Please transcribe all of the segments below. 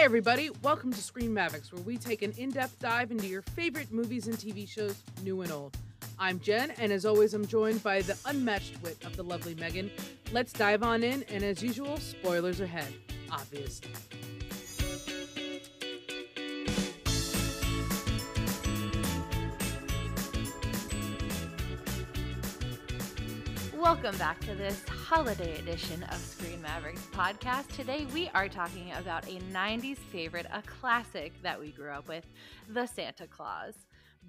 Hey, everybody, welcome to Screen Mavericks, where we take an in depth dive into your favorite movies and TV shows, new and old. I'm Jen, and as always, I'm joined by the unmatched wit of the lovely Megan. Let's dive on in, and as usual, spoilers ahead, obviously. Welcome back to this holiday edition of Screen Mavericks podcast. Today we are talking about a 90s favorite, a classic that we grew up with, The Santa Claus.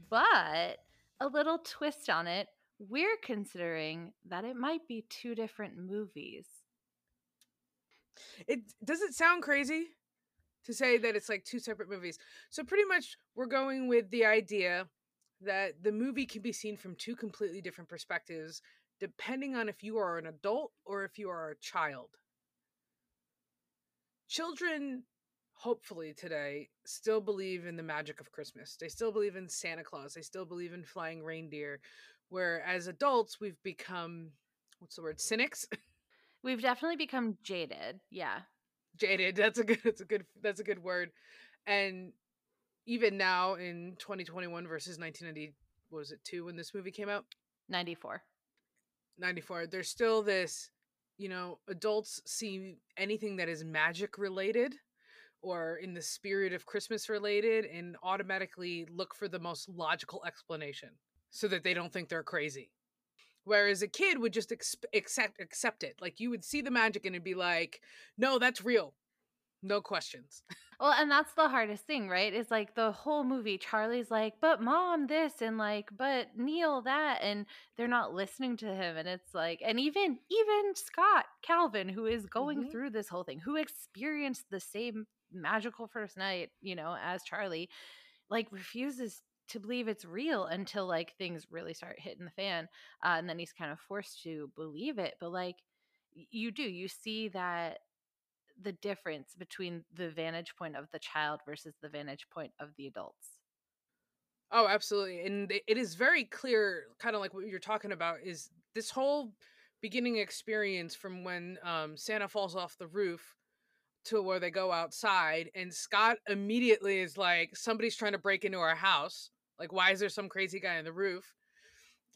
But a little twist on it, we're considering that it might be two different movies. It does it sound crazy to say that it's like two separate movies. So pretty much we're going with the idea that the movie can be seen from two completely different perspectives depending on if you are an adult or if you are a child. Children, hopefully today, still believe in the magic of Christmas. They still believe in Santa Claus. They still believe in flying reindeer. Whereas adults, we've become, what's the word, cynics? We've definitely become jaded. Yeah. Jaded. That's a good, that's a good, that's a good word. And even now in 2021 versus 1990, was it, two when this movie came out? 94. 94 there's still this you know adults see anything that is magic related or in the spirit of christmas related and automatically look for the most logical explanation so that they don't think they're crazy. Whereas a kid would just ex- accept accept it. Like you would see the magic and it'd be like no that's real. No questions Well, and that's the hardest thing, right? Is like the whole movie, Charlie's like, but mom, this, and like, but Neil, that, and they're not listening to him. And it's like, and even, even Scott Calvin, who is going Mhm. through this whole thing, who experienced the same magical first night, you know, as Charlie, like refuses to believe it's real until like things really start hitting the fan. Uh, and then he's kind of forced to believe it. But like, you do, you see that the difference between the vantage point of the child versus the vantage point of the adults. Oh, absolutely. And it is very clear, kind of like what you're talking about, is this whole beginning experience from when um, Santa falls off the roof to where they go outside. And Scott immediately is like, somebody's trying to break into our house. Like, why is there some crazy guy on the roof?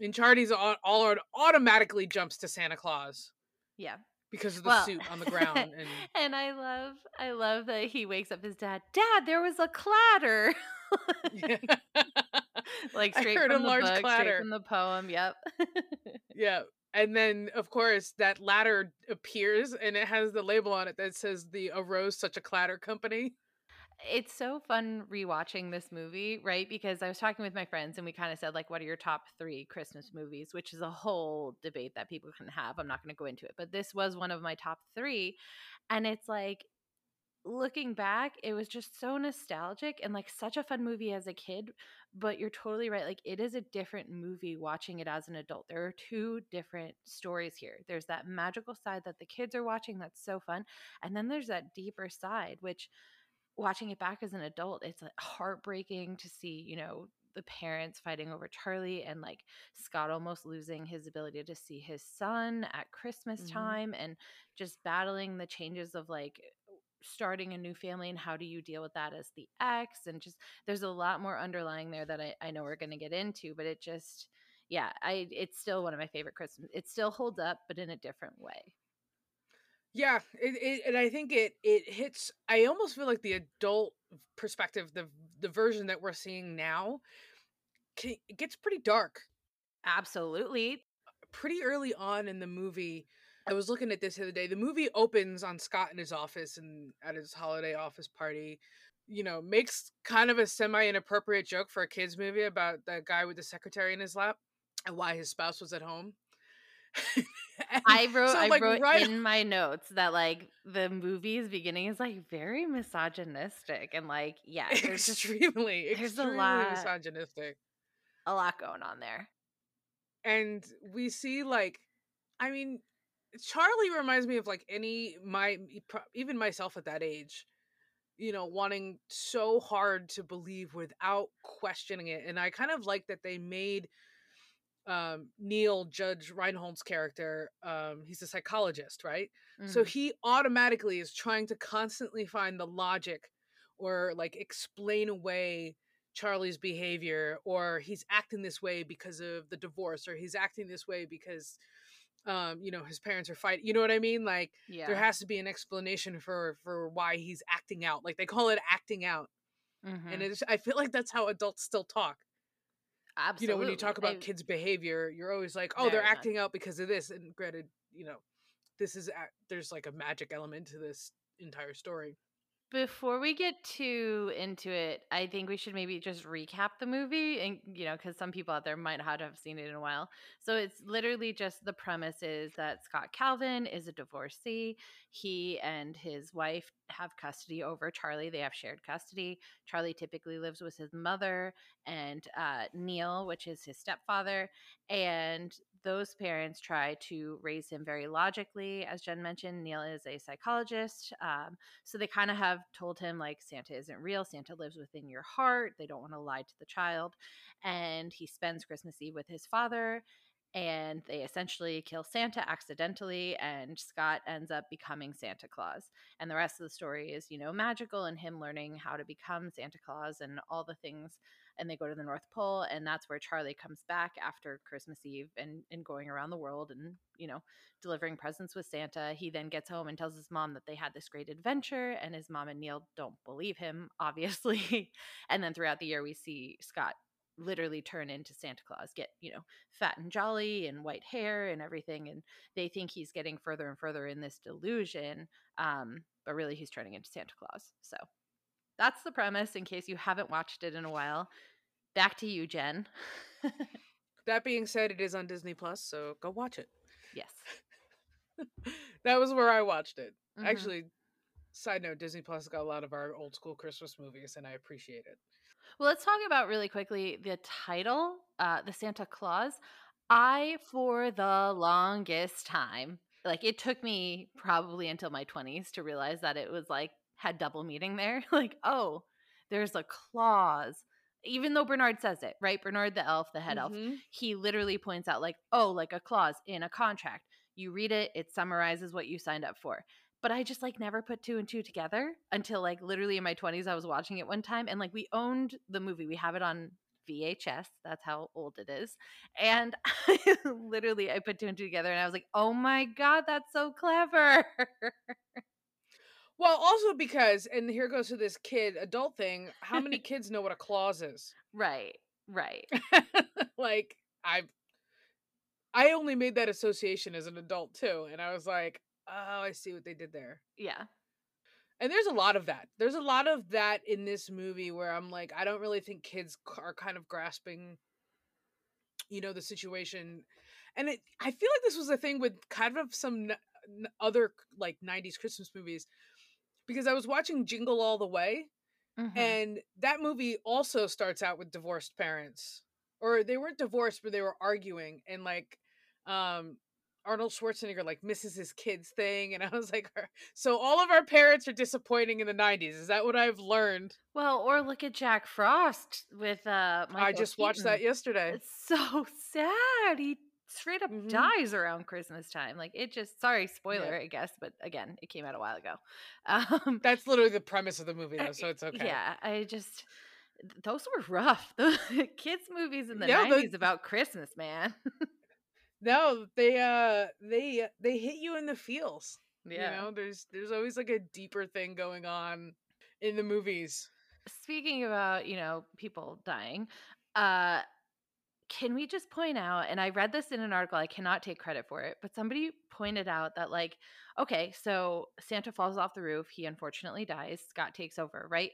And Charlie's all, all automatically jumps to Santa Claus Yeah. Because of the Well, suit on the ground. And and I love I love that he wakes up his dad. Dad, there was a clatter. like I straight heard from a the book, straight clatter. from the poem. Yep. Yeah. And then, of course, that ladder appears and it has the label on it that says the Arose Such a Clatter Company. It's so fun rewatching this movie, right? Because I was talking with my friends and we kind of said, like, what are your top three Christmas movies? Which is a whole debate that people can have. I'm not going to go into it, but this was one of my top three. And it's like, looking back, it was just so nostalgic and like such a fun movie as a kid. But you're totally right. Like, it is a different movie watching it as an adult. There are two different stories here. There's that magical side that the kids are watching that's so fun. And then there's that deeper side, which watching it back as an adult, it's like heartbreaking to see, you know, the parents fighting over Charlie and like Scott almost losing his ability to see his son at Christmas Mhm. time and just battling the changes of like starting a new family and how do you deal with that as the ex and just there's a lot more underlying there that I, I know we're gonna get into, but it just yeah, I it's still one of my favorite Christmas. It still holds up, but in a different way. Yeah, it, it and I think it it hits. I almost feel like the adult perspective, the the version that we're seeing now, it gets pretty dark. Absolutely. Pretty early on in the movie, I was looking at this the other day. The movie opens on Scott in his office and at his holiday office party. You know, makes kind of a semi inappropriate joke for a kids movie about the guy with the secretary in his lap and why his spouse was at home. I wrote so, I like, wrote right in my notes that like the movie's beginning is like very misogynistic and like yeah, there's just extremely, a extremely lot- misogynistic. a lot going on there. And we see like, I mean, Charlie reminds me of like any my even myself at that age, you know, wanting so hard to believe without questioning it. And I kind of like that they made um Neil Judge Reinhold's character um he's a psychologist, right? So Mhm. he automatically is trying to constantly find the logic or like explain away Charlie's behavior or he's acting this way because of the divorce or he's acting this way because um you know his parents are fighting you know what i mean like Yeah. there has to be an explanation for for why he's acting out like they call it acting out Mhm. and it's i feel like that's how adults still talk Absolutely. you know when you talk about They- kids behavior you're always like oh they're Very much. acting out because of this and granted you know this is there's like a magic element to this entire story Before we get too into it, I think we should maybe just recap the movie, and you know, because some people out there might not have seen it in a while. So it's literally just the premise is that Scott Calvin is a divorcee. He and his wife have custody over Charlie. They have shared custody. Charlie typically lives with his mother and uh, Neil, which is his stepfather, and those parents try to raise him very logically. As Jen mentioned, Neil is a psychologist. Um, so they kind of have told him, like, Santa isn't real. Santa lives within your heart. They don't want to lie to the child. And he spends Christmas Eve with his father. And they essentially kill Santa accidentally. And Scott ends up becoming Santa Claus. And the rest of the story is, you know, magical and him learning how to become Santa Claus and all the things and they go to the North Pole, and that's where Charlie comes back after Christmas Eve and, and going around the world and you know delivering presents with Santa. He then gets home and tells his mom that they had this great adventure, and his mom and Neil don't believe him, obviously. and then throughout the year, we see Scott literally turn into Santa Claus, get you know fat and jolly and white hair and everything, and they think he's getting further and further in this delusion, um, but really he's turning into Santa Claus. So that's the premise in case you haven't watched it in a while. Back to you, Jen. that being said it is on disney plus so go watch it yes. that was where i watched it Mhm. actually side note disney plus got a lot of our old school christmas movies and i appreciate it Well, let's talk about really quickly the title, uh, the Santa Claus. I, for the longest time, like it took me probably until my 20s to realize that it was like had double meaning there. like, oh, there's a clause. Even though Bernard says it, right? Bernard the elf, the head elf, Mhm. he literally points out, like, oh, like a clause in a contract. You read it, it summarizes what you signed up for. But I just like never put two and two together until like literally in my 20s. I was watching it one time and like we owned the movie. We have it on VHS. That's how old it is. And I literally I put two and two together and I was like, oh my God, that's so clever. Well, also because, and here goes to this kid adult thing. How many kids know what a clause is? right, right. like I, I only made that association as an adult too, and I was like, oh, I see what they did there. Yeah. And there's a lot of that. There's a lot of that in this movie where I'm like, I don't really think kids are kind of grasping, you know, the situation. And it, I feel like this was a thing with kind of some n- other like 90s Christmas movies because I was watching Jingle All the Way Mhm. and that movie also starts out with divorced parents. Or they weren't divorced, but they were arguing and like um Arnold Schwarzenegger like misses his kids thing and I was like so all of our parents are disappointing in the 90s. Is that what I've learned? well, or look at Jack Frost with uh Michael I just watched that yesterday. It's so sad. He straight up Mhm. dies around Christmas time. Like it just sorry, spoiler, I guess, but again, it came out a while ago. Um That's literally the premise of the movie though, so it's okay. Yeah, I just those were rough. The kids movies in the Yeah, the- 90s about Christmas, man. No, they uh they they hit you in the feels. Yeah. You know, there's there's always like a deeper thing going on in the movies. Speaking about, you know, people dying, uh can we just point out and I read this in an article, I cannot take credit for it, but somebody pointed out that like okay, so Santa falls off the roof, he unfortunately dies, Scott takes over, right?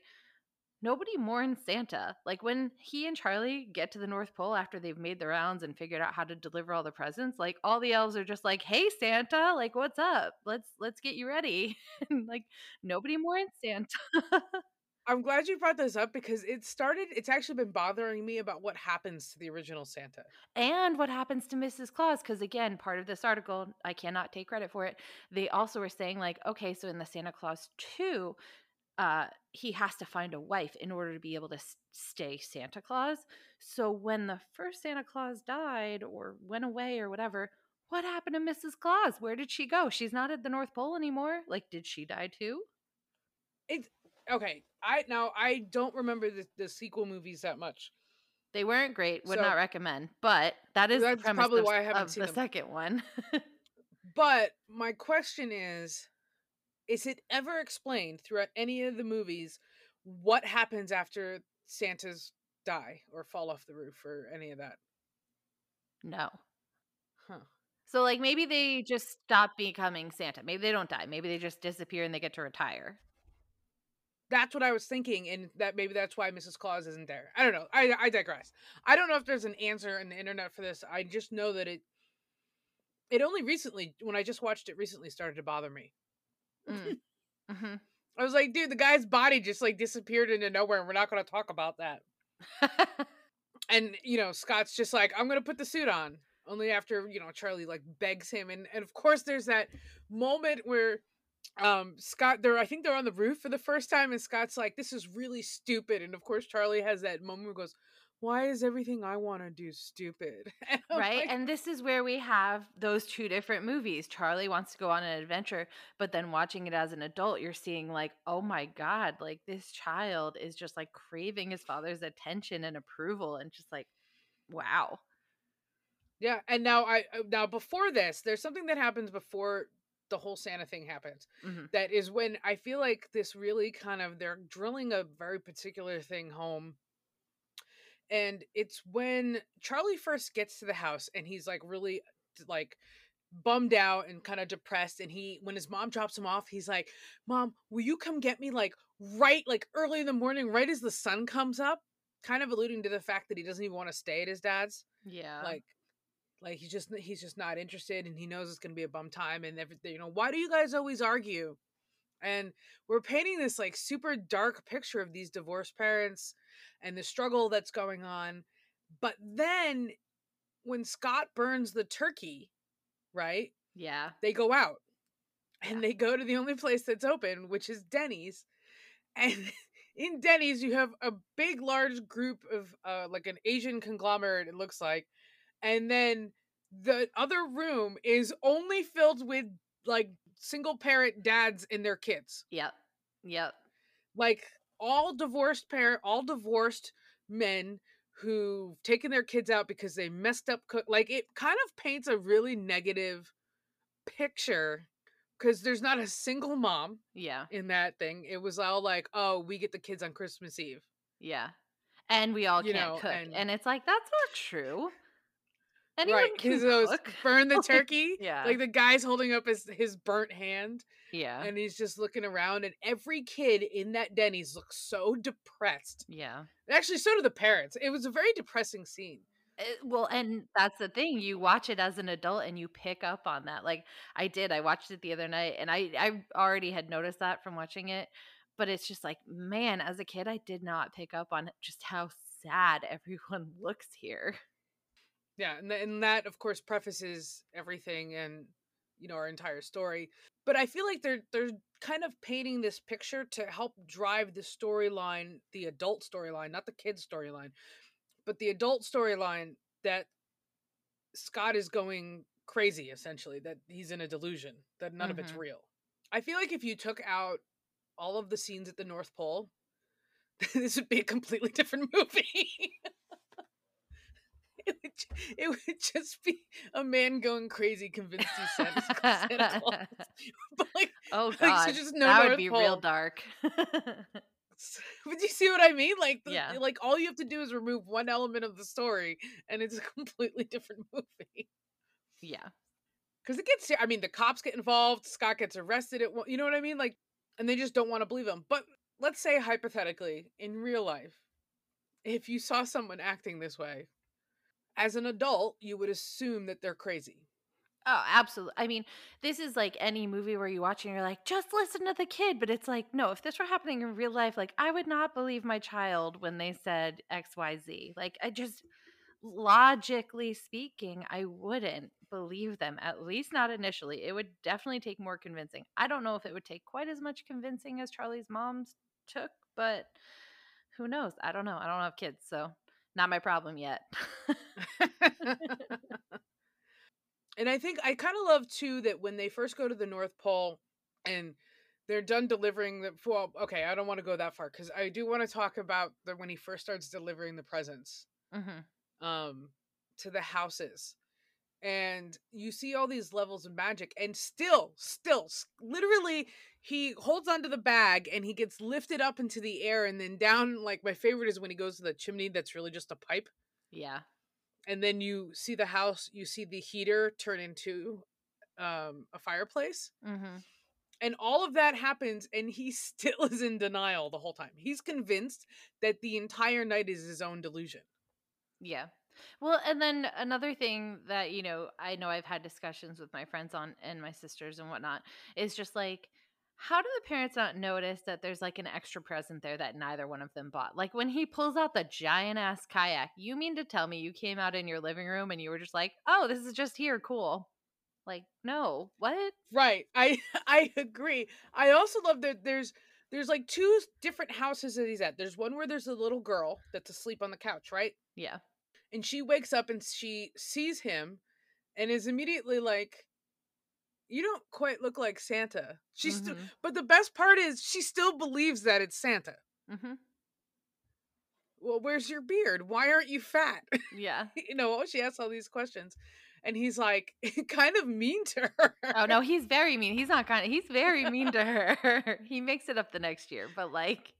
Nobody mourns Santa. Like when he and Charlie get to the North Pole after they've made the rounds and figured out how to deliver all the presents, like all the elves are just like, "Hey Santa, like what's up? Let's let's get you ready." like nobody mourns Santa. I'm glad you brought this up because it started it's actually been bothering me about what happens to the original Santa. and what happens to Mrs. Claus? Because again, part of this article, I cannot take credit for it. They also were saying, like, okay, so in the Santa Claus 2, uh, he has to find a wife in order to be able to s- stay Santa Claus. So when the first Santa Claus died or went away or whatever, what happened to Mrs. Claus? Where did she go? She's not at the North Pole anymore. Like, did she die too? It okay, I now I don't remember the, the sequel movies that much. They weren't great. Would So- not recommend. But that is That's probably of, why I haven't seen the them. second one. But my question is is it ever explained throughout any of the movies what happens after Santas die or fall off the roof or any of that? no. Huh. So like maybe they just stop becoming Santa. Maybe they don't die. Maybe they just disappear and they get to retire. That's what I was thinking, and that maybe that's why Mrs. Claus isn't there. I don't know. I I digress. I don't know if there's an answer in the internet for this. I just know that it it only recently, when I just watched it recently, started to bother me. Mm. hmm I was like, dude, the guy's body just like disappeared into nowhere, and we're not going to talk about that. And you know, Scott's just like, I'm gonna put the suit on. Only after you know Charlie like begs him, and and of course there's that moment where um Scott they're I think they're on the roof for the first time, and Scott's like, this is really stupid, and of course Charlie has that moment where he goes, why is everything I want to do stupid? And right? like, and this is where we have those two different movies. Charlie wants to go on an adventure, but then watching it as an adult, you're seeing like, oh my God, like this child is just like craving his father's attention and approval and just like, wow. yeah, and now I uh, now before this, there's something that happens before the whole Santa thing happens. Mhm. that is when I feel like this really kind of they're drilling a very particular thing home. And it's when Charlie first gets to the house and he's like really like bummed out and kind of depressed and he when his mom drops him off he's like mom will you come get me like right like early in the morning right as the sun comes up kind of alluding to the fact that he doesn't even want to stay at his dad's Yeah. like like he's just he's just not interested and he knows it's going to be a bum time and everything you know why do you guys always argue and we're painting this like super dark picture of these divorced parents and the struggle that's going on but then when scott burns the turkey right yeah. they go out and Yeah. they go to the only place that's open which is denny's and in denny's you have a big large group of uh like an asian conglomerate it looks like and then the other room is only filled with like single parent dads and their kids Yep. Yep. like all divorced parent all divorced men who've taken their kids out because they messed up cook like it kind of paints a really negative picture because there's not a single mom Yeah. in that thing it was all like oh we get the kids on christmas eve Yeah. And we all You can't know, cook. and- And, it's like, that's not true. Anyone right can those burn the turkey Yeah. like the guy's holding up his his burnt hand yeah. and he's just looking around and every kid in that denny's looks so depressed yeah. actually so do the parents it was a very depressing scene Uh, well, and that's the thing. You watch it as an adult and you pick up on that. Like I did. I watched it the other night and I I already had noticed that from watching it, but it's just like, man, as a kid I did not pick up on just how sad everyone looks here. Yeah, and, th- and that of course prefaces everything and you know our entire story. But I feel like they're they're kind of painting this picture to help drive the storyline, the adult storyline, not the kids storyline, but the adult storyline that Scott is going crazy essentially, that he's in a delusion, that none of it's Mhm. real. I feel like if you took out all of the scenes at the North Pole, this would be a completely different movie. it, would, it would just be a man going crazy convinced he's Santa, Claus. But like, oh Like, so god. just no that would North be Pole. real dark. but you see what I mean? Like, the, Yeah. like all you have to do is remove one element of the story, and it's a completely different movie. yeah. Because it gets, I mean, the cops get involved. Scott gets arrested at. You know what I mean? Like, and they just don't want to believe him. But let's say hypothetically, in real life, if you saw someone acting this way, as an adult, you would assume that they're crazy. Oh, absolutely. I mean, this is like any movie where you watch and you're like, just listen to the kid. But it's like, no, if this were happening in real life, like, I would not believe my child when they said XYZ. Like, I just, logically speaking, I wouldn't believe them, at least not initially. It would definitely take more convincing. I don't know if it would take quite as much convincing as Charlie's mom's took, but who knows? I don't know. I don't have kids, so not my problem yet. and I think I kind of love too that when they first go to the North Pole and they're done delivering the well okay i don't want to go that far because i do want to talk about the when he first starts delivering the presents hmm um to the houses and you see all these levels of magic and still still literally he holds onto the bag and he gets lifted up into the air and then down like my favorite is when he goes to the chimney that's really just a pipe. Yeah. and then you see the house you see the heater turn into um a fireplace. Hmm and all of that happens and he still is in denial the whole time. He's convinced that the entire night is his own delusion. Yeah. Well, and then another thing that, you know, I know I've had discussions with my friends on and my sisters and whatnot is just like, how do the parents not notice that there's like an extra present there that neither one of them bought? Like when he pulls out the giant ass kayak, you mean to tell me you came out in your living room and you were just like, oh, this is just here, cool. Like, no, what? right i i agree i also love that there's there's like two different houses that he's at there's one where there's a little girl that's asleep on the couch right Yeah. And she wakes up and she sees him and is immediately like you don't quite look like santa she's still Mhm. but the best part is she still believes that it's santa Mhm. well where's your beard why aren't you fat Yeah. you know she asks all these questions and he's like kind of mean to her Oh no, he's very mean. He's not kind of. He's very mean to her. he makes it up the next year, but like,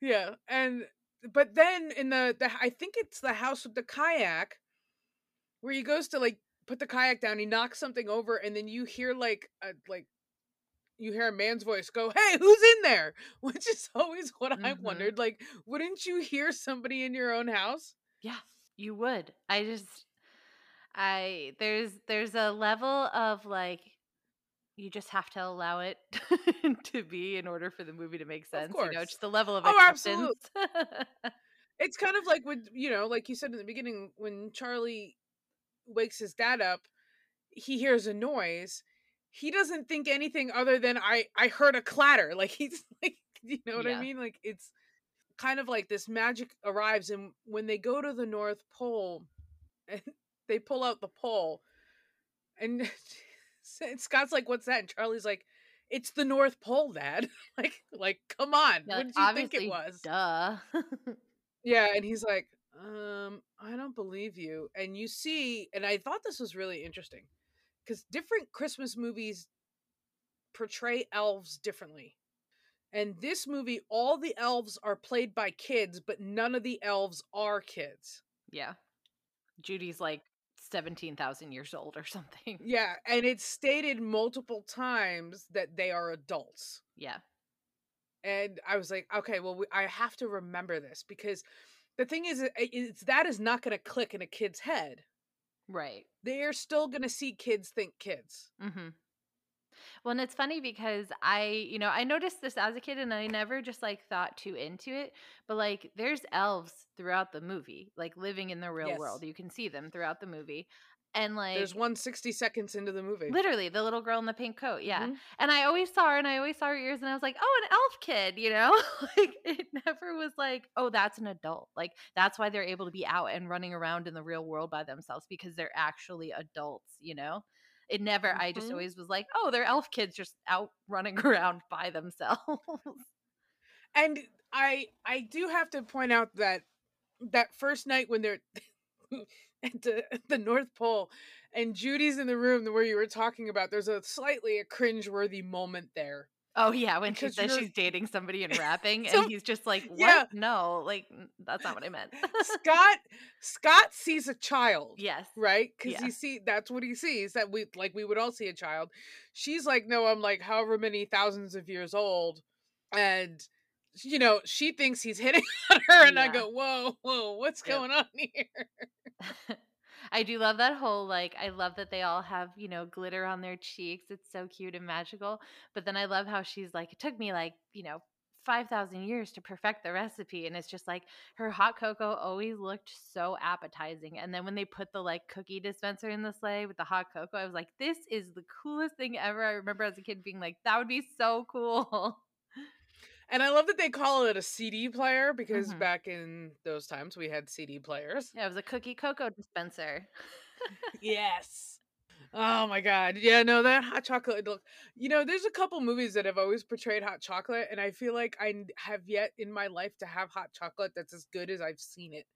yeah and but then in the, the i think it's the house with the kayak where he goes to like put the kayak down he knocks something over and then you hear like a like you hear a man's voice go hey who's in there which is always what i Mhm. wondered like wouldn't you hear somebody in your own house yeah, you would. I just, I there's there's a level of like, you just have to allow it to be in order for the movie to make sense. You know, just the level of Oh, absolutely. it's kind of like with you know like you said in the beginning when charlie wakes his dad up he hears a noise he doesn't think anything other than i i heard a clatter like he's like you know what Yeah. i mean like it's kind of like this magic arrives and when they go to the north pole and they pull out the pole and scott's like what's that and charlie's like it's the north pole dad like like come on Yeah, what did you think it was Duh. yeah, and he's like, um, I don't believe you. And you see, and I thought this was really interesting because different Christmas movies portray elves differently. And this movie, all the elves are played by kids, but none of the elves are kids. yeah. Judy's like seventeen thousand years old or something. Yeah, and it's stated multiple times that they are adults. Yeah. and I was like, okay, well, we, I have to remember this because the thing is, it's that is not going to click in a kid's head. Right. They are still going to see kids think kids. Mm-hmm. Well, and it's funny because I, you know, I noticed this as a kid and I never just like thought too into it. But like, there's elves throughout the movie, like living in the real Yes. world. You can see them throughout the movie. And like, There's one sixty seconds into the movie. literally the little girl in the pink coat. Yeah. Mhm. And I always saw her and I always saw her ears and I was like, oh, an elf kid, you know? like, it never was like, oh, that's an adult. Like, that's why they're able to be out and running around in the real world by themselves because they're actually adults, you know? It never, I just Mhm. always was like, oh, they're elf kids just out running around by themselves. And I I do have to point out that that first night when they're at the, the North Pole and Judy's in the room where you were talking about, there's a slightly a cringe-worthy moment there. Oh, yeah. When she Because says you're- she's dating somebody and rapping, So- and he's just like, what? Yeah. No, like, n- that's not what I meant. Scott Scott sees a child. yes. right because Yeah. he see that's what he sees that we like we would all see a child she's like no i'm like however many thousands of years old and you know she thinks he's hitting on her and i Yeah. go whoa whoa what's Yep. going on here I do love that whole like I love that they all have, you know, glitter on their cheeks. It's so cute and magical. But then I love how she's like it took me like, you know, 5000 years to perfect the recipe and it's just like her hot cocoa always looked so appetizing. And then when they put the like cookie dispenser in the sleigh with the hot cocoa, I was like this is the coolest thing ever. I remember as a kid being like that would be so cool. And i love that they call it a cd player because Mhm. back in those times we had cd players yeah, it was a cookie cocoa dispenser. yes Oh my god. Yeah, no, that hot chocolate look. You know, there's a couple movies that have always portrayed hot chocolate, and I feel like I have yet in my life to have hot chocolate that's as good as I've seen it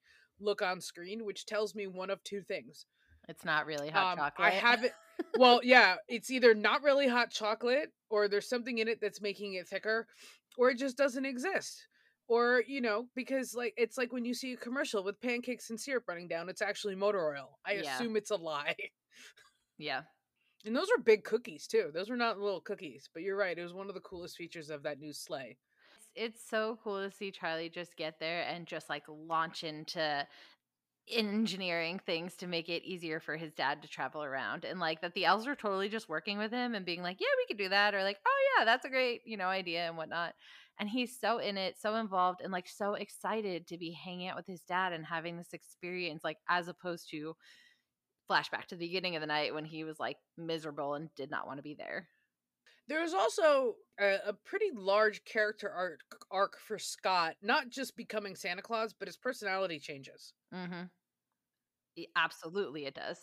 look on screen, which tells me one of two things. It's not really hot Um, chocolate. I haven't. Well, yeah, it's either not really hot chocolate, or there's something in it that's making it thicker, or it just doesn't exist. Or you know, because like it's like when you see a commercial with pancakes and syrup running down, it's actually motor oil. I Yeah. assume it's a lie. yeah. And those were big cookies too. Those were not little cookies, but you're right. It was one of the coolest features of that new sleigh. It's, it's so cool to see Charlie just get there and just like launch into engineering things to make it easier for his dad to travel around and like that the elves are totally just working with him and being like yeah we could do that or like oh yeah that's a great you know idea and whatnot. And he's so in it so involved and like so excited to be hanging out with his dad and having this experience like as opposed to flashback to the beginning of the night when he was like miserable and did not want to be there. There was also a, a pretty large character arc arc for Scott, not just becoming Santa Claus, but his personality changes. mm-hmm absolutely it does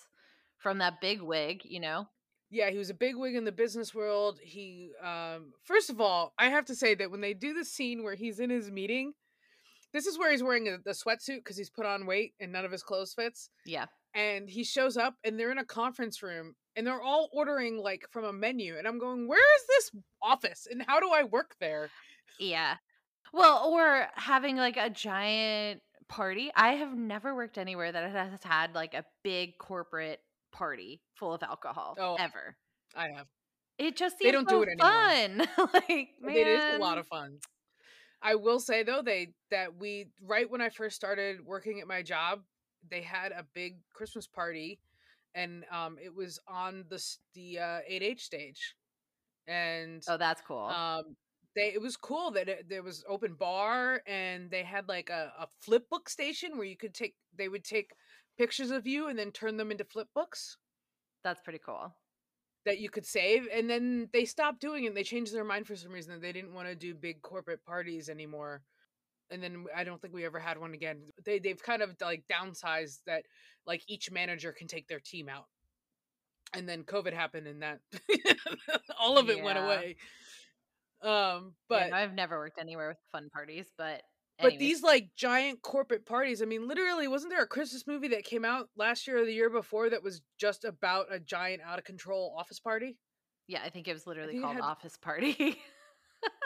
from that big wig you know Yeah, he was a big wig in the business world. He, um, first of all, I have to say that when they do the scene where he's in his meeting, this is where he's wearing a, the sweatsuit because he's put on weight and none of his clothes fits. yeah and he shows up and they're in a conference room and they're all ordering like from a menu and i'm going where is this office and how do i work there Yeah. Well, or having like a giant party. I have never worked anywhere that has had like a big corporate party full of alcohol Oh, ever. i have It just they don't do it anymore. fun. like, man. it is a lot of fun i will say though they that we right when i first started working at my job they had a big christmas party and um it was on the the uh 8h stage and Oh, that's cool. um they it was cool that it, there was open bar and they had like a, a flip book station where you could take they would take pictures of you and then turn them into flip books. That's pretty cool. that you could save and then they stopped doing it they changed their mind for some reason that they didn't want to do big corporate parties anymore. And then i don't think we ever had one again. They, they've kind of like downsized that like each manager can take their team out. And then covid happened and that all of it went away um But but I've never worked anywhere with fun parties, but But these like giant corporate parties, I mean, literally, wasn't there a Christmas movie that came out last year or the year before that was just about a giant out of control office party? yeah, I think it was literally called had- Office Party.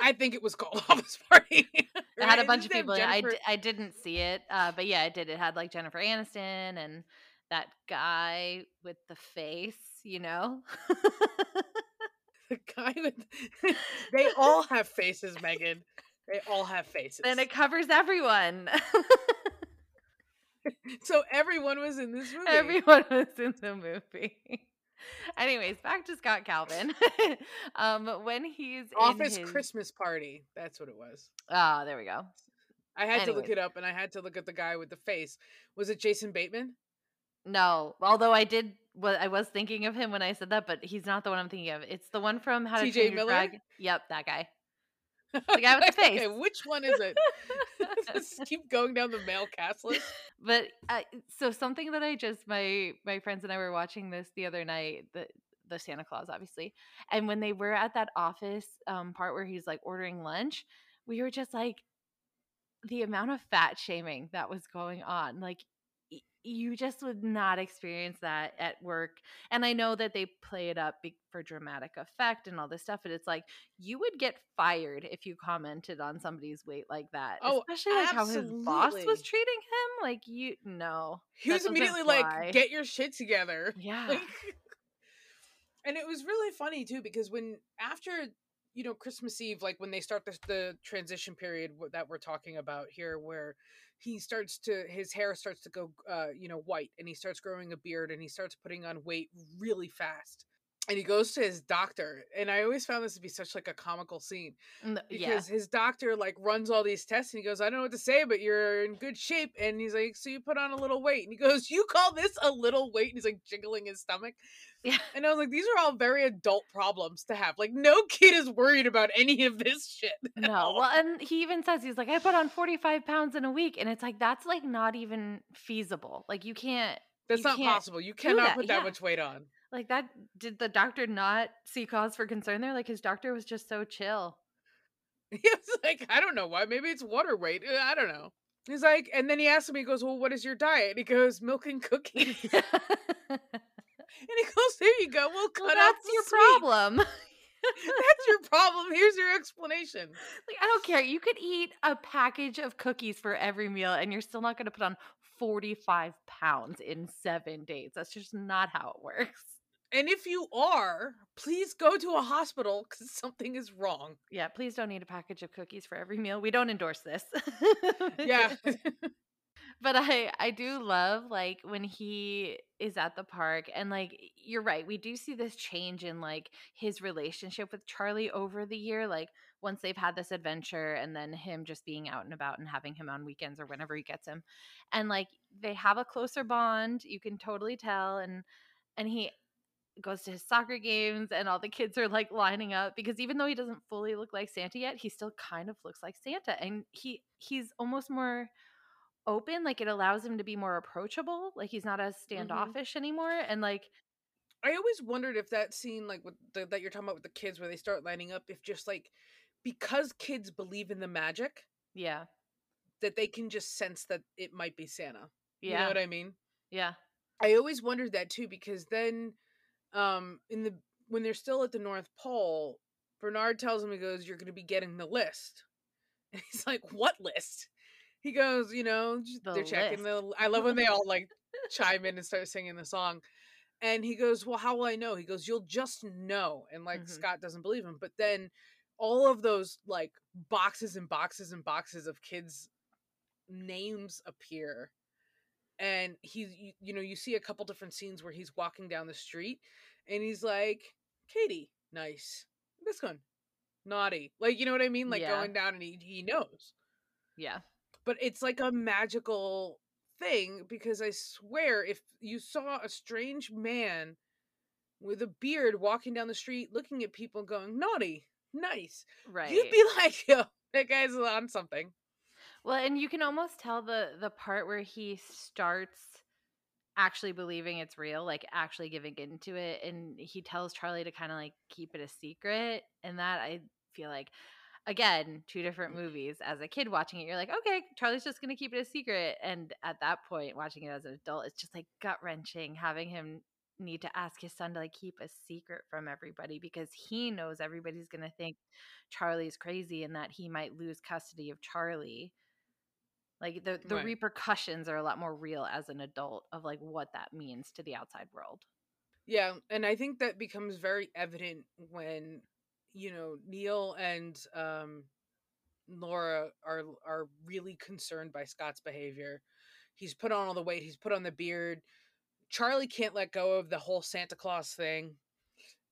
I think it was called Office Party. It had a bunch of Didn't it have people. in. I, Jennifer- d- I didn't see it, uh, but yeah, it did. It had like Jennifer Aniston and that guy with the face, you know. the guy with. they all have faces, Megan. They all have faces. And it covers everyone. so everyone was in this movie. everyone was in the movie. Anyways, back to Scott Calvin. um, when he's Office in his... Christmas Party. That's what it was. Ah, there we go. I had to look it up and I had to look at the guy with the face. Was it Jason Bateman? No, although I did, what I was thinking of him when I said that, but he's not the one I'm thinking of. It's the one from How to TJ Train Your Miller? Dragon. Yep, that guy. The guy with the face. okay, which one is it? Let's keep going down the male cast list. but uh, so something that I just my my friends and I were watching this the other night the the Santa Claus obviously and when they were at that office um part where he's like ordering lunch we were just like the amount of fat shaming that was going on like you just would not experience that at work and i know that they play it up for dramatic effect and all this stuff but it's like you would get fired if you commented on somebody's weight like that Oh, especially like how his boss was treating him like you no He was immediately fly. like, "Get your shit together." yeah Like, and it was really funny too because when after you know Christmas Eve, like when they start the, the transition period that we're talking about here, where he starts to his hair starts to go, uh, you know, white, and he starts growing a beard, and he starts putting on weight really fast. And he goes to his doctor, and I always found this to be such like a comical scene N- yeah because his doctor like runs all these tests and he goes, I don't know what to say, but you're in good shape. And he's like, So you put on a little weight. And he goes, You call this a little weight? And he's like jiggling his stomach. yeah And I was like, These are all very adult problems to have. Like, no kid is worried about any of this shit. no all. well and he even says he's like i put on 45 pounds in a week and it's like that's like not even feasible like you can't that's you not possible. You cannot that, put that yeah. much weight on. Like that did the doctor not see cause for concern there? Like his doctor was just so chill. He was like, I don't know why. Maybe it's water weight. Uh, I don't know. He's like, and then he asked me, he goes, Well, what is your diet? He goes, Milk and cookies. and he goes, There you go. We'll cut well, out that's your problem. That's your problem. Here's your explanation. Like I don't care. You could eat a package of cookies for every meal and you're still not going to put on 45 pounds in 7 days. That's just not how it works. And if you are, please go to a hospital because something is wrong. Yeah, please don't eat a package of cookies for every meal. We don't endorse this. Yeah. but I I do love like when he is at the park and like you're right, we do see this change in like his relationship with Charlie over the year like once they've had this adventure and then him just being out and about and having him on weekends or whenever he gets him. And like they have a closer bond, you can totally tell and and he goes to his soccer games and all the kids are like lining up because even though he doesn't fully look like Santa yet, he still kind of looks like Santa and he he's almost more open like it allows him to be more approachable like he's not as Mhm. standoffish anymore and like I always wondered if that scene, like with the, that you're talking about with the kids, where they start lining up, if just like because kids believe in the magic, yeah that they can just sense that it might be Santa. You know yeah what I mean? yeah I always wondered that too because then um in the when they're still at the North Pole, Bernard tells him he goes, You're gonna be getting the list. And he's like, What list? He goes, you know, The they're checking list. the I love when they all like chime in and start singing the song. And he goes, Well, how will I know? He goes, You'll just know. And like Mhm. Scott doesn't believe him. But then all of those like boxes and boxes and boxes of kids' names appear and he's you, you know you see a couple different scenes where he's walking down the street and he's like katie nice. This one naughty. Like you know what i mean? Like Yeah. going down and he, he knows. Yeah. But it's like a magical thing because i swear if you saw a strange man with a beard walking down the street looking at people going naughty nice right you'd be like yo that guy's on something well and you can almost tell the the part where he starts actually believing it's real like actually giving into it and he tells charlie to kind of like keep it a secret and that i feel like again two different mm. movies as a kid watching it you're like okay charlie's just gonna keep it a secret and at that point watching it as an adult it's just like gut wrenching having him need to ask his son to like keep a secret from everybody because he knows everybody's gonna think charlie's crazy and that he might lose custody of charlie like the the Right. repercussions are a lot more real as an adult of like what that means to the outside world Yeah, and I think that becomes very evident when you know Neil and um Laura are are really concerned by Scott's behavior. He's put on all the weight, he's put on the beard. Charlie can't let go of the whole Santa Claus thing.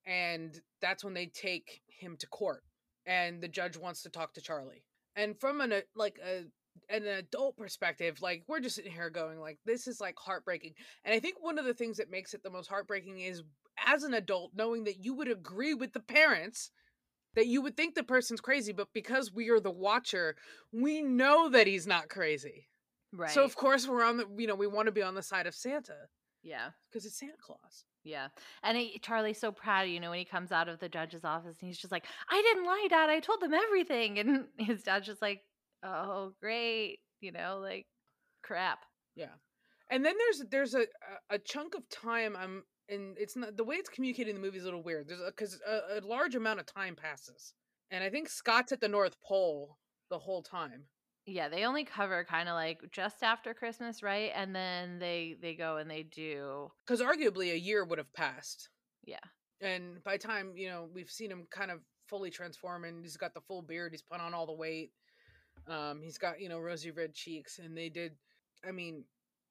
And that's when they take him to court and the judge wants to talk to Charlie. And from an a- like a an adult perspective, like we're just sitting here going like this is like heartbreaking. And I think one of the things that makes it the most heartbreaking is as an adult knowing that you would agree with the parents that you would think the person's crazy, but because we are the watcher, we know that he's not crazy. right So of course we're on the you know, we want to be on the side of Santa yeah because it's Santa Claus. Yeah. And he, Charlie's so proud, you know, when he comes out of the judge's office and he's just like, I didn't lie, Dad. I told them everything. And his dad's just like, oh, great. You know, like, crap. Yeah. And then there's there's a a- a chunk of time I'm and it's not the way it's communicated in the movie is a little weird. There's because a, a large amount of time passes, and I think Scott's at the North Pole the whole time. Yeah. They only cover kind of like just after Christmas, right? And then they they go and they do, Because arguably a year would have passed, yeah. and by time you know we've seen him kind of fully transform, and he's got the full beard, he's put on all the weight, um, he's got you know rosy red cheeks, and they did, I mean.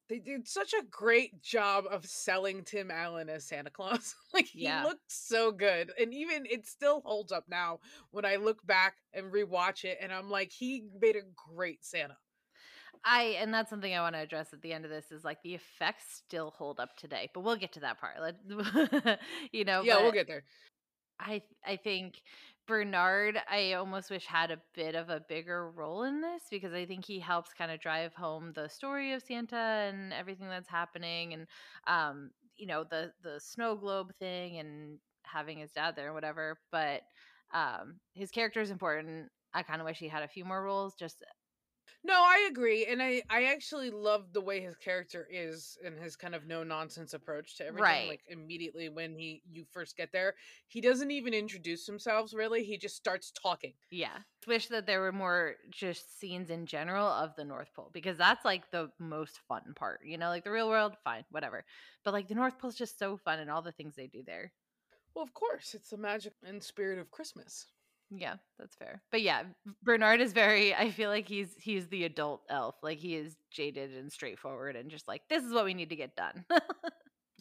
They did such a great job of selling Tim Allen as Santa Claus. like he Yeah. looked so good. And even it still holds up now when I look back and rewatch it and I'm like, he made a great Santa. I and that's something I want to address at the end of this is like the effects still hold up today, but we'll get to that part. Let, you know, yeah, we'll get there. I I think Bernard I almost wish had a bit of a bigger role in this because I think he helps kind of drive home the story of Santa and everything that's happening and um you know the the snow globe thing and having his dad there or whatever. But um, his character is important. I kind of wish he had a few more roles. Just No, I agree, and I I actually love the way his character is and his kind of no nonsense approach to everything. Right. Like immediately when he you first get there, he doesn't even introduce himself. Really, he just starts talking. yeah, wish that there were more just scenes in general of the North Pole because that's like the most fun part. You know, like the real world, fine, whatever. But like the North Pole's just so fun and all the things they do there. Well, of course, it's the magic and spirit of Christmas. Yeah, that's fair. But yeah, Bernard is very I feel like he's he's the adult elf. Like he is jaded and straightforward and just like this is what we need to get done.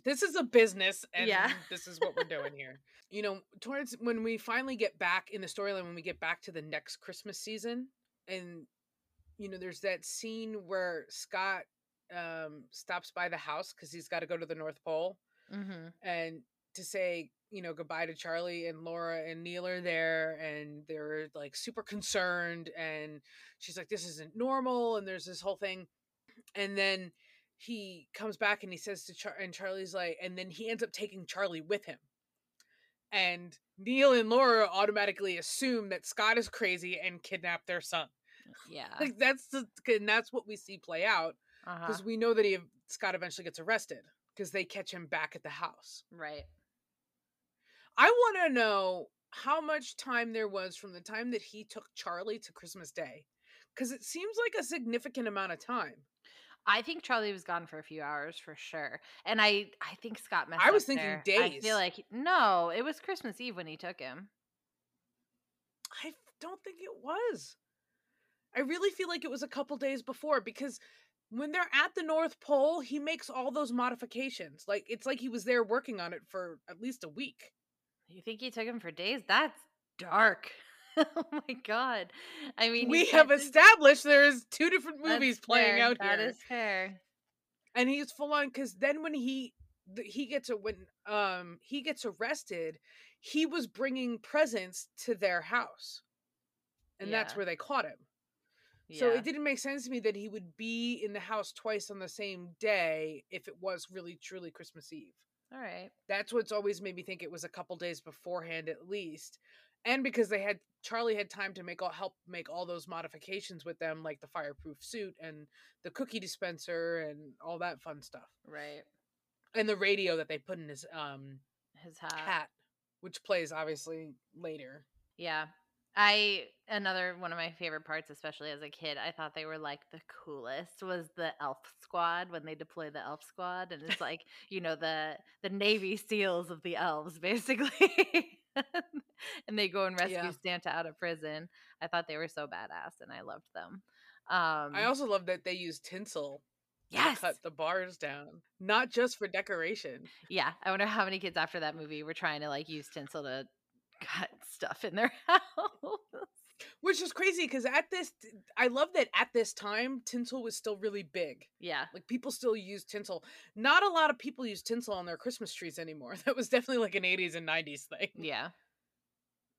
This is a business, and Yeah. this is what we're doing here. You know, towards when we finally get back in the storyline, when we get back to the next Christmas season, and you know, there's that scene where Scott um stops by the house because he's got to go to the North Pole mm-hmm. and to say you know goodbye to charlie and laura and neil are there and they're like super concerned and she's like this isn't normal and there's this whole thing and then he comes back and he says to Char- and charlie's like and then he ends up taking charlie with him and neil and laura automatically assume that scott is crazy and kidnapped their son Yeah. like that's the and that's what we see play out Uh-huh. because we know that he scott eventually gets arrested because they catch him back at the house Right. I want to know how much time there was from the time that he took Charlie to Christmas Day. Because it seems like a significant amount of time. I think Charlie was gone for a few hours for sure, and I I think Scott messed. I was thinking there. I days. feel like no, it was Christmas Eve when he took him. I don't think it was. I really feel like it was a couple days before because when they're at the North Pole, he makes all those modifications. Like it's like he was there working on it for at least a week. You think he took him for days? That's dark. oh my god! I mean, we have established there's two different movies playing fair. out That here. is fair. and he's full on because then when he he gets a when um he gets arrested he was bringing presents to their house and that's where they caught him Yeah. so it didn't make sense to me that he would be in the house twice on the same day if it was really truly christmas eve All right. that's what's always made me think it was a couple days beforehand at least and because they had charlie had time to make all help make all those modifications with them like the fireproof suit and the cookie dispenser and all that fun stuff Right. and the radio that they put in his um His hat. hat which plays obviously later Yeah. I another one of my favorite parts, especially as a kid, I thought they were like the coolest was the elf squad when they deploy the elf squad and it's like, you know, the the Navy SEALs of the elves, basically. and they go and rescue Yeah. Santa out of prison. I thought they were so badass and I loved them. Um i also love that they use tinsel yes. cut the bars down not just for decoration Yeah. I wonder how many kids after that movie were trying to like use tinsel to cut stuff in their house. which is crazy because at this i love that at this time tinsel was still really big yeah. like people still use tinsel not a lot of people use tinsel on their christmas trees anymore that was definitely like an 80s and 90s thing Yeah.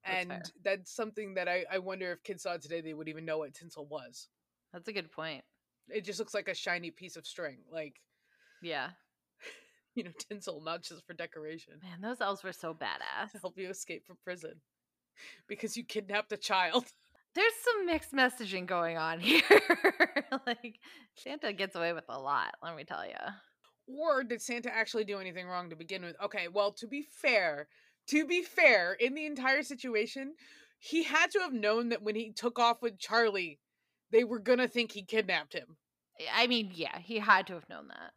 That's and fair. that's something that I, I wonder if kids saw today they would even know what tinsel was That's a good point. it just looks like a shiny piece of string like Yeah. you know tinsel not just for decoration Man, those elves were so badass. to help you escape from prison because you kidnapped a child There's some mixed messaging going on here. like Santa gets away with a lot, let me tell you. or did santa actually do anything wrong to begin with okay well to be fair to be fair in the entire situation he had to have known that when he took off with charlie they were gonna think he kidnapped him I mean, yeah, he had to have known that.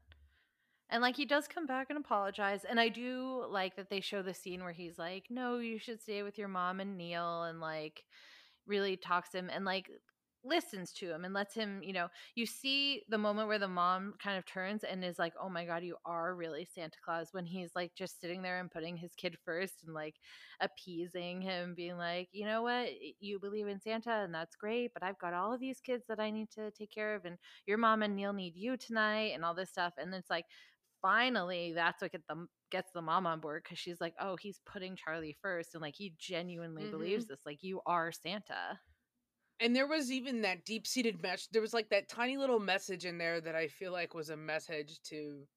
And like he does come back and apologize. And I do like that they show the scene where he's like, No, you should stay with your mom and Neil and like really talks to him and like listens to him and lets him, you know, you see the moment where the mom kind of turns and is like, Oh my god, you are really Santa Claus when he's like just sitting there and putting his kid first and like appeasing him, being like, you know what, you believe in Santa and that's great, but I've got all of these kids that I need to take care of and your mom and Neil need you tonight and all this stuff. And it's like, finally, that's what get them gets the mom on board because she's like, oh, he's putting Charlie first, and like he genuinely believes this. Like you are Santa. and there was even that deep-seated message there was like that tiny little message in there that i feel like was a message to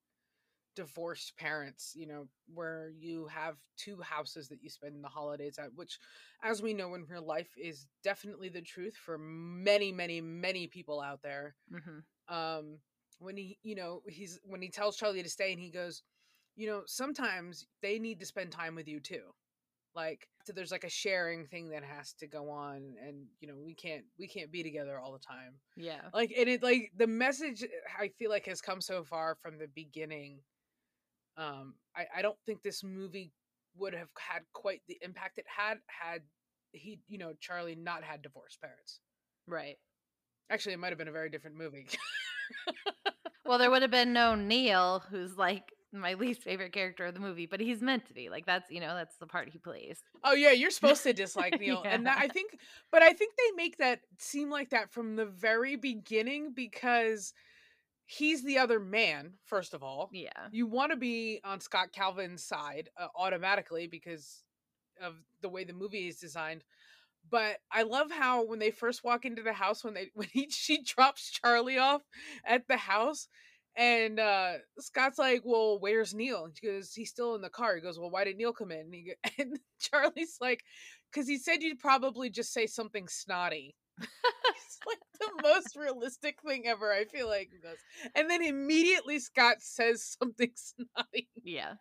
divorced parents, you know, where you have two houses that you spend the holidays at, which, as we know in real life, is definitely the truth for many, many, many people out there. Mm-hmm. Um, when he, you know, he's when he tells Charlie to stay, and he goes, you know, sometimes they need to spend time with you too. Like, so there's like a sharing thing that has to go on, and you know, we can't we can't be together all the time. Yeah. Like, and it like the message I feel like has come so far from the beginning um, I, I don't think this movie would have had quite the impact it had had he, you know, Charlie not had divorced parents. Right. Actually, it might have been a very different movie. well, there would have been no Neil, who's like my least favorite character of the movie, but he's meant to be. Like that's you know that's the part he plays. Oh yeah, you're supposed to dislike Neil, yeah. and that, I think, but I think they make that seem like that from the very beginning because he's the other man first of all yeah you want to be on scott calvin's side uh, automatically because of the way the movie is designed but i love how when they first walk into the house when they when he she drops charlie off at the house and uh scott's like well where's neil and she goes he's still in the car he goes well why did neil come in and, he, and charlie's like because he said you'd probably just say something snotty it's like the most realistic thing ever. I feel like and then immediately Scott says something snotty. Yeah.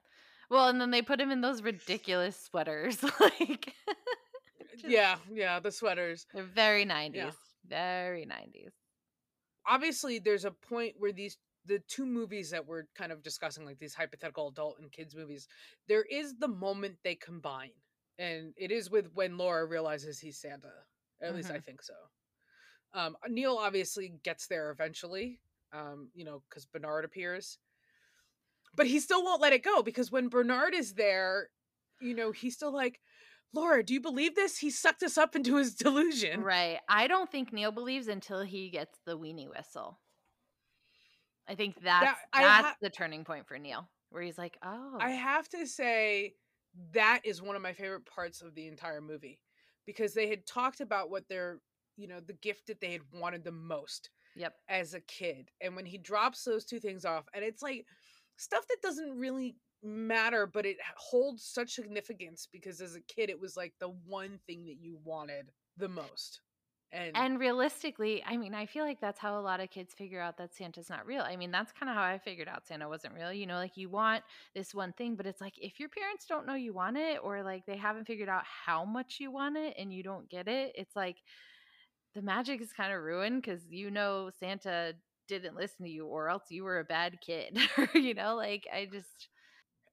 Well, and then they put him in those ridiculous sweaters, like. Yeah, yeah, the sweaters. They're very nineties. Yeah. Very nineties. Obviously, there's a point where these the two movies that we're kind of discussing, like these hypothetical adult and kids movies, there is the moment they combine, and it is with when Laura realizes he's Santa. At mm-hmm. least I mm-hmm. think so. Um, Neil obviously gets there eventually, um, you know, because Bernard appears. But he still won't let it go because when Bernard is there, you know, he's still like, Laura, do you believe this? He sucked us up into his delusion. Right. I don't think Neil believes until he gets the weenie whistle. I think that's that, that's ha- the turning point for Neil, where he's like, "Oh." I have to say that is one of my favorite parts of the entire movie because they had talked about what their you know the gift that they had wanted the most yep as a kid and when he drops those two things off and it's like stuff that doesn't really matter but it holds such significance because as a kid it was like the one thing that you wanted the most and and realistically i mean i feel like that's how a lot of kids figure out that santa's not real i mean that's kind of how i figured out santa wasn't real you know like you want this one thing but it's like if your parents don't know you want it or like they haven't figured out how much you want it and you don't get it it's like the magic is kind of ruined because you know Santa didn't listen to you or else you were a bad kid. you know, like I just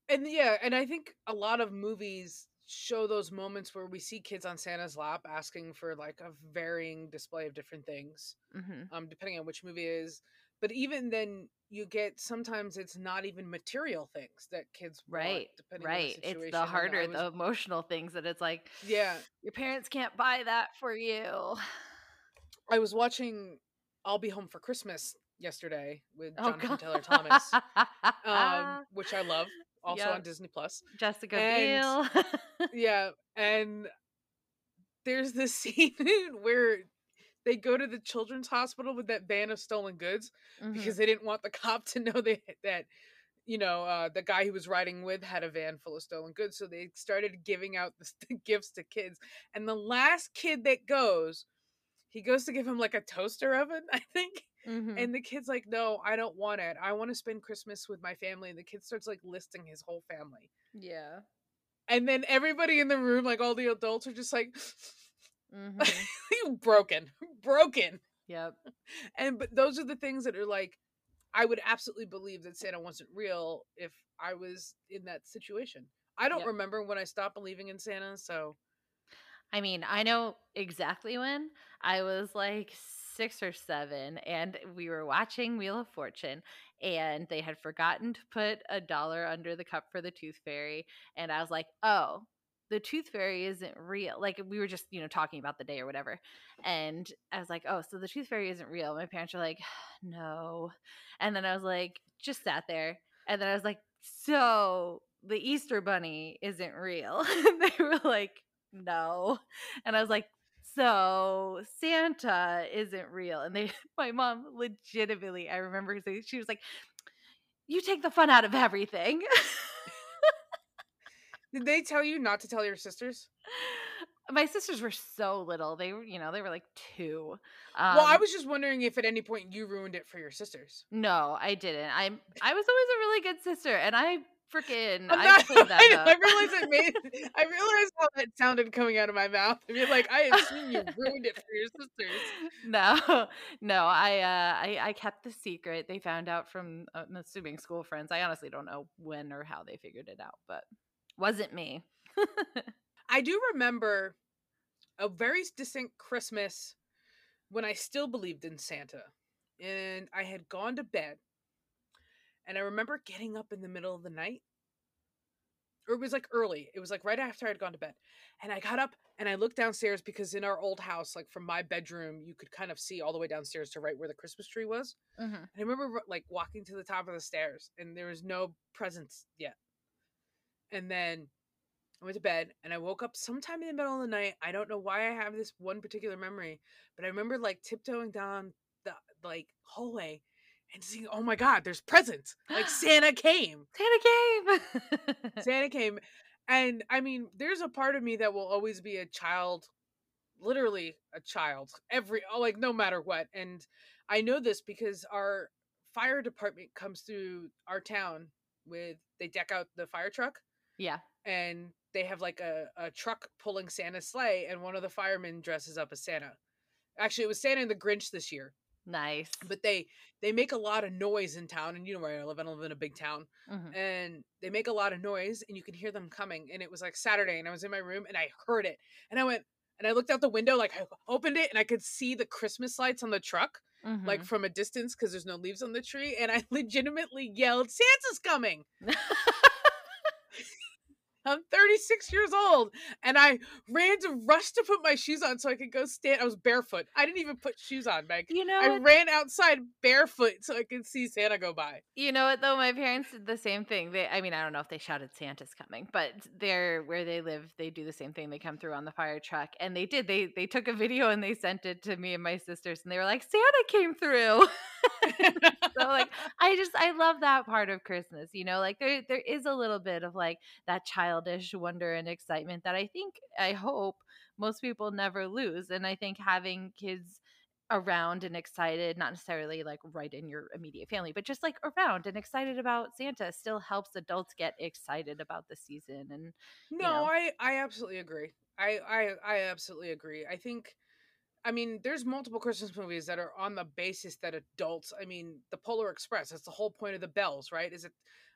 And yeah, and I think a lot of movies show those moments where we see kids on Santa's lap asking for like a varying display of different things. Mm-hmm. Um depending on which movie it is. But even then you get sometimes it's not even material things that kids right want, right the it's the harder was, the emotional things that it's like yeah your parents can't buy that for you I was watching I'll Be Home for Christmas yesterday with oh, Jonathan oh, Taylor Thomas, um, which I love, also yep. on Disney Plus. Jessica and, Biel. yeah, and there's this scene where they go to the children's hospital with that van of stolen goods mm-hmm. because they didn't want the cop to know they, that you know uh, the guy he was riding with had a van full of stolen goods so they started giving out the, the gifts to kids and the last kid that goes he goes to give him like a toaster oven, I think. Mm-hmm. And the kid's like, No, I don't want it. I want to spend Christmas with my family. And the kid starts like listing his whole family. Yeah. And then everybody in the room, like all the adults, are just like, mm-hmm. broken, broken. Yep. And but those are the things that are like, I would absolutely believe that Santa wasn't real if I was in that situation. I don't yep. remember when I stopped believing in Santa, so I mean, I know exactly when. I was like six or seven, and we were watching Wheel of Fortune, and they had forgotten to put a dollar under the cup for the Tooth Fairy. And I was like, oh, the Tooth Fairy isn't real. Like, we were just, you know, talking about the day or whatever. And I was like, oh, so the Tooth Fairy isn't real. My parents were like, no. And then I was like, just sat there. And then I was like, so the Easter Bunny isn't real. they were like, no. And I was like, so Santa isn't real. And they, my mom legitimately, I remember she was like, You take the fun out of everything. Did they tell you not to tell your sisters? My sisters were so little. They were, you know, they were like 2. well, I Um was just wondering if at any point you ruined it for your sisters. no, I didn't. I'm I was always a really good sister and I freaking I'm not. cleaned that I, know, I up. realized it made. I realized how that sounded coming out of my mouth. I mean, like I assume you ruined it for your sisters. no, no, I, uh, I, I kept the secret. They found out from, uh, I'm assuming school friends. I honestly don't know when or how they figured it out, but wasn't me. I do remember a very distinct Christmas when I still believed in Santa, and I had gone to bed, and I remember getting up in the middle of the night, or it was like early. It was like right after I'd gone to bed, and I got up and I looked downstairs because in our old house, like from my bedroom, you could kind of see all the way downstairs to right where the Christmas tree was. Mhm. And I remember like walking to the top of the stairs, and there was no presents yet. And then I went to bed and I woke up sometime in the middle of the night. I don't know why I have this one particular memory, but I remember like tiptoeing down the like hallway and seeing, oh my god, there's presents. Like Santa came. Santa came. Santa came. And I mean, there's a part of me that will always be a child, literally a child, every, oh, like no matter what. And I know this because our fire department comes through our town with, they deck out the fire truck yeah. and they have like a, a truck pulling Santa's sleigh, and one of the firemen dresses up as Santa. Actually, it was Santa and the Grinch this year, Nice. but they they make a lot of noise in town, and you know where I live. I live in a big town, Mhm. and they make a lot of noise, and you can hear them coming. And it was like Saturday, and I was in my room, and I heard it, and I went and I looked out the window, like I opened it, and I could see the Christmas lights on the truck, like Mhm. from a distance, because there's no leaves on the tree, and I legitimately yelled, "Santa's coming!" I'm 36 years old and I ran to rush to put my shoes on so I could go stand. I was barefoot. I didn't even put shoes on, Meg. you know I what? ran outside barefoot so I could see Santa go by. You know what though? My parents did the same thing. They I mean, I don't know if they shouted Santa's coming, but they're where they live, they do the same thing. They come through on the fire truck and they did. They they took a video and they sent it to me and my sisters and they were like, Santa came through. so like I just I love that part of Christmas, you know, like there there is a little bit of like that childish wonder and excitement that I think I hope most people never lose. And I think having kids around and excited, not necessarily like right in your immediate family, but just like around and excited about Santa still helps adults get excited about the season. And no, know. I I absolutely agree. I I I absolutely agree. I think I mean, there's multiple Christmas movies that are on the basis that adults, I mean, the Polar Express, that's the whole point of the bells, right? Is it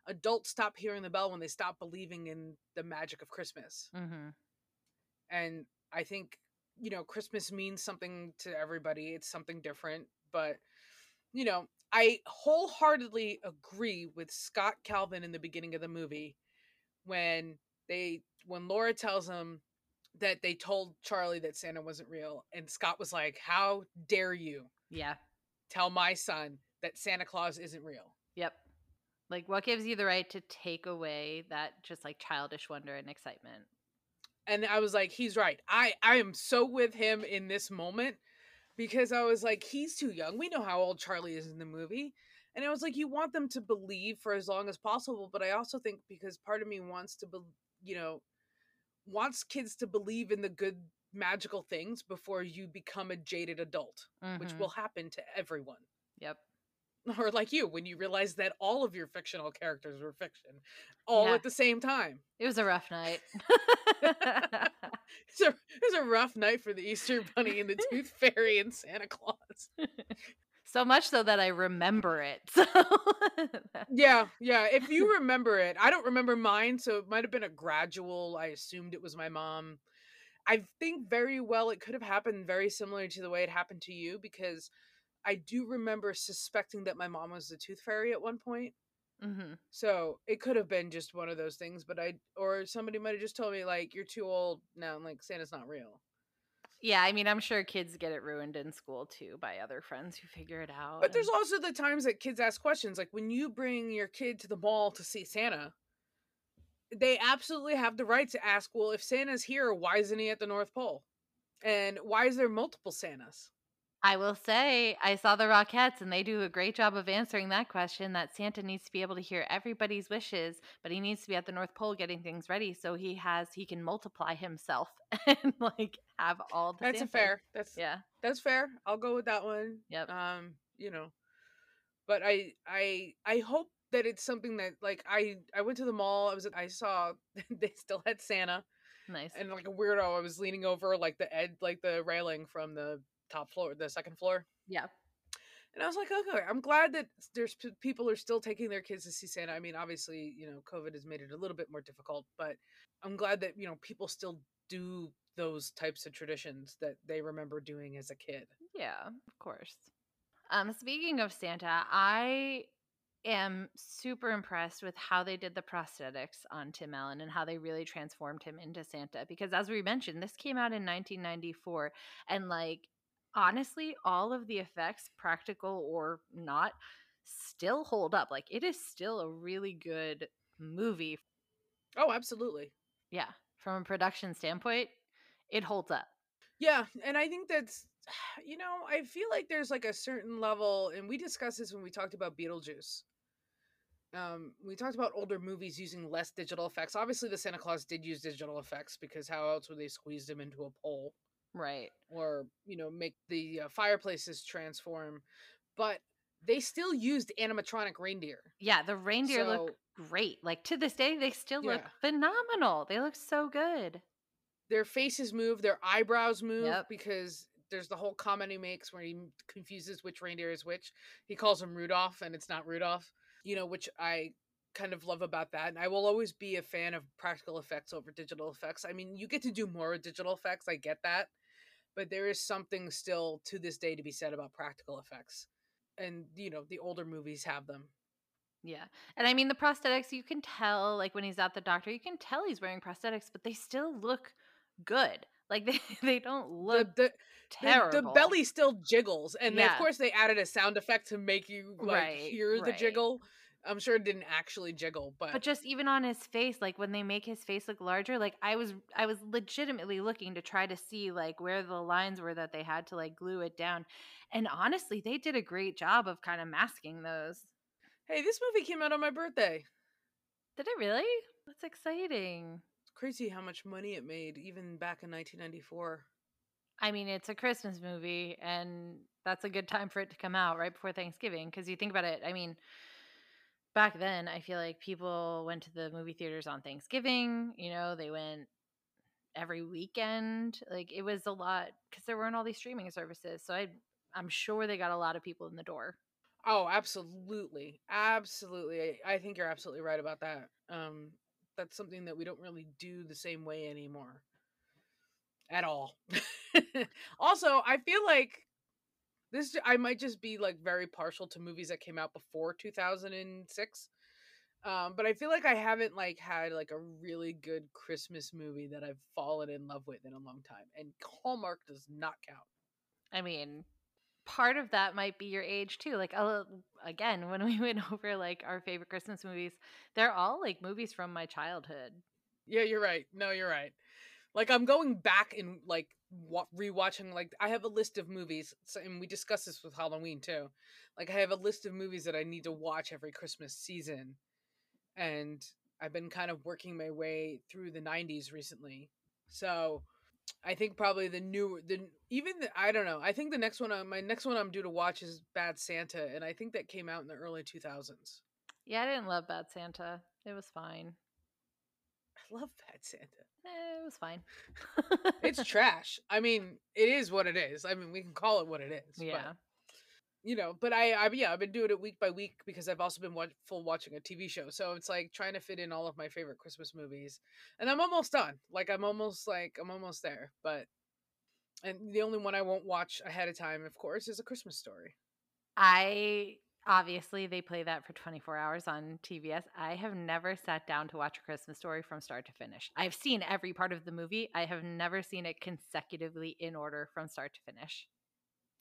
adults stop hearing the bell when they stop believing in the magic of Christmas. mhm. and i think you know christmas means something to everybody it's something different but you know i wholeheartedly agree with scott calvin in the beginning of the movie when they when laura tells him that they told charlie that santa wasn't real and scott was like how dare you yeah. tell my son that santa claus isn't real Yep. Like what gives you the right to take away that just like childish wonder and excitement? and I was like, he's right. I I am so with him in this moment because I was like, he's too young. We know how old Charlie is in the movie. And I was like, you want them to believe for as long as possible, but I also think because part of me wants to, be, you know, wants kids to believe in the good magical things before you become a jaded adult, which Mhm. will happen to everyone. Yep. Or like you, when you realize that all of your fictional characters were fiction, all Yeah. at the same time. It was a rough night. It's a, it's a rough night for the Easter Bunny and the Tooth Fairy and Santa Claus. so much so that I remember it. So Yeah, yeah. If you remember it, I don't remember mine, so it might have been a gradual. I assumed it was my mom. I think very well it could have happened very similar to the way it happened to you because I do remember suspecting that my mom was the Tooth Fairy at one point. hmm So it could have been just one of those things, but I or somebody might have just told me like you're too old now. I'm like Santa's not real. Yeah, I mean, I'm sure kids get it ruined in school too by other friends who figure it out. But there's also the times that kids ask questions, like when you bring your kid to the mall to see Santa, they absolutely have the right to ask, well, if Santa's here, why isn't he at the North Pole? And why is there multiple Santas? I will say, I saw the Rockettes and they do a great job of answering that question that Santa needs to be able to hear everybody's wishes, but he needs to be at the North Pole getting things ready so he has he can multiply himself and like have all the That's a fair. That's Yeah. that's fair. I'll go with that one. Yep. Um, you know. But I I I hope that it's something that like I I went to the mall, I was I saw they still had Santa Nice. and like a weirdo I was leaning over like the ed like the railing from the top floor, the second floor. yeah. And I was like, okay, I'm glad that there's p- people are still taking their kids to see Santa. I mean, obviously, you know, COVID has made it a little bit more difficult, but I'm glad that, you know, people still do those types of traditions that they remember doing as a kid. Yeah, of course. Um, speaking of Santa, I am super impressed with how they did the prosthetics on Tim Allen and how they really transformed him into Santa. Because as we mentioned, this came out in 1994, and like honestly, all of the effects, practical or not, still hold up. Like it is still a really good movie. Oh, absolutely. Yeah, from a production standpoint, it holds up. Yeah, and I think that's you know, I feel like there's like a certain level and we discussed this when we talked about Beetlejuice. Um, we talked about older movies using less digital effects. Obviously, the Santa Clause did use digital effects because how else would they squeeze him into a pole Right. or you know make the uh, fireplaces transform? But they still used animatronic reindeer. Yeah, the reindeer look great. Like to this day, they still look Yeah. phenomenal. They look so good. Their faces move, their eyebrows move Yep. because there's the whole comment he makes where he confuses which reindeer is which. He calls him Rudolph and it's not Rudolph, you know, which I kind of love about that. And I will always be a fan of practical effects over digital effects. I mean, you get to do more with digital effects, I get that. But there is something still to this day to be said about practical effects. And, you know, the older movies have them. Yeah. And I mean, the prosthetics, you can tell, like when he's at the doctor, you can tell he's wearing prosthetics, but they still look good. Like they, they don't look the, the, the- terrible. The, belly still jiggles, and Yeah. of course they added a sound effect to make you like Right, hear the right. jiggle. I'm sure it didn't actually jiggle, but, But just even on his face, like when they make his face look larger, like I was I was legitimately looking to try to see like where the lines were that they had to like glue it down. And honestly, they did a great job of kind of masking those. hey, this movie came out on my birthday. Did it really? That's exciting. It's crazy how much money it made, even back in 1994. I mean, it's a Christmas movie, and that's a good time for it to come out right before Thanksgiving. Because you think about it, I mean, back then, I feel like people went to the movie theaters on Thanksgiving. You know, they went every weekend. Like it was a lot because there weren't all these streaming services. So I, I'm sure they got a lot of people in the door. Oh, absolutely, absolutely. I, I think you're absolutely right about that. Um, that's something that we don't really do the same way anymore, at all. also, I feel like this. I might just be like very partial to movies that came out before 2006. Um, but I feel like I haven't like had like a really good Christmas movie that I've fallen in love with in a long time, and Hallmark does not count. I mean, part of that might be your age too. Like, uh, again, when we went over like our favorite Christmas movies, they're all like movies from my childhood. Yeah, you're right. No, you're right. Like I'm going back in like wa- rewatching. Like I have a list of movies, so, and we discussed this with Halloween too. Like I have a list of movies that I need to watch every Christmas season, and I've been kind of working my way through the '90s recently. So I think probably the new, the even the, I don't know. I think the next one, uh, my next one I'm due to watch is Bad Santa, and I think that came out in the early 2000s. Yeah, I didn't love Bad Santa. It was fine. I love Bad Santa. Eh, it was fine. it's trash. I mean, it is what it is. I mean, we can call it what it is. yeah. But, you know, but I, I, yeah, I've been doing it week by week because I've also been watch, full watching a TV show. So it's like trying to fit in all of my favorite Christmas movies, and I'm almost done. Like I'm almost like I'm almost there. But and the only one I won't watch ahead of time, of course, is A Christmas Story. I obviously they play that for 24 hours on TBS. I have never sat down to watch a Christmas story from start to finish. I've seen every part of the movie. I have never seen it consecutively in order from start to finish.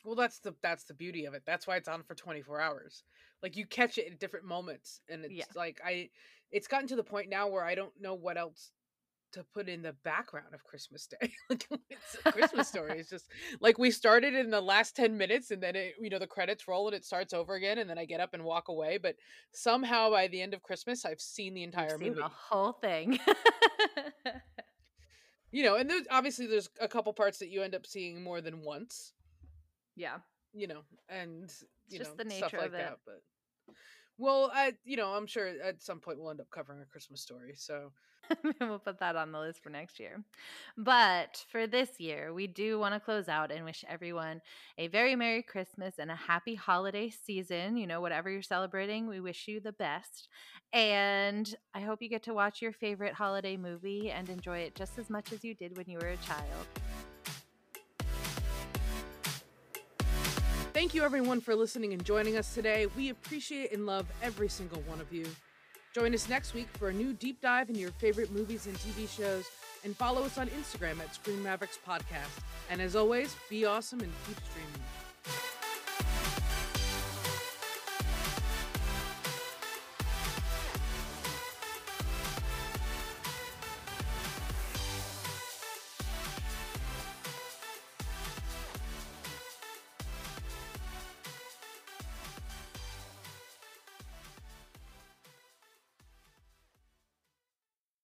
Well, that's the that's the beauty of it. That's why it's on for 24 hours. Like you catch it at different moments, and it's Yeah. like I, it's gotten to the point now where I don't know what else to put in the background of Christmas Day. like it's Christmas story. It's just like we started in the last 10 minutes and then it, you know, the credits roll and it starts over again and then I get up and walk away. But somehow by the end of Christmas, I've seen the entire seen movie. the whole thing. You know, and there's obviously there's a couple parts that you end up seeing more than once, yeah. you know, and you just know, the stuff like that. But well, I you know, I'm sure at some point we'll end up covering a Christmas story. So we'll put that on the list for next year. But for this year, we do want to close out and wish everyone a very Merry Christmas and a happy holiday season. You know, whatever you're celebrating, we wish you the best. And I hope you get to watch your favorite holiday movie and enjoy it just as much as you did when you were a child. Thank you everyone for listening and joining us today. We appreciate and love every single one of you. Join us next week for a new deep dive into your favorite movies and TV shows, and follow us on Instagram at Screen Mavericks Podcast. And as always, be awesome and keep streaming.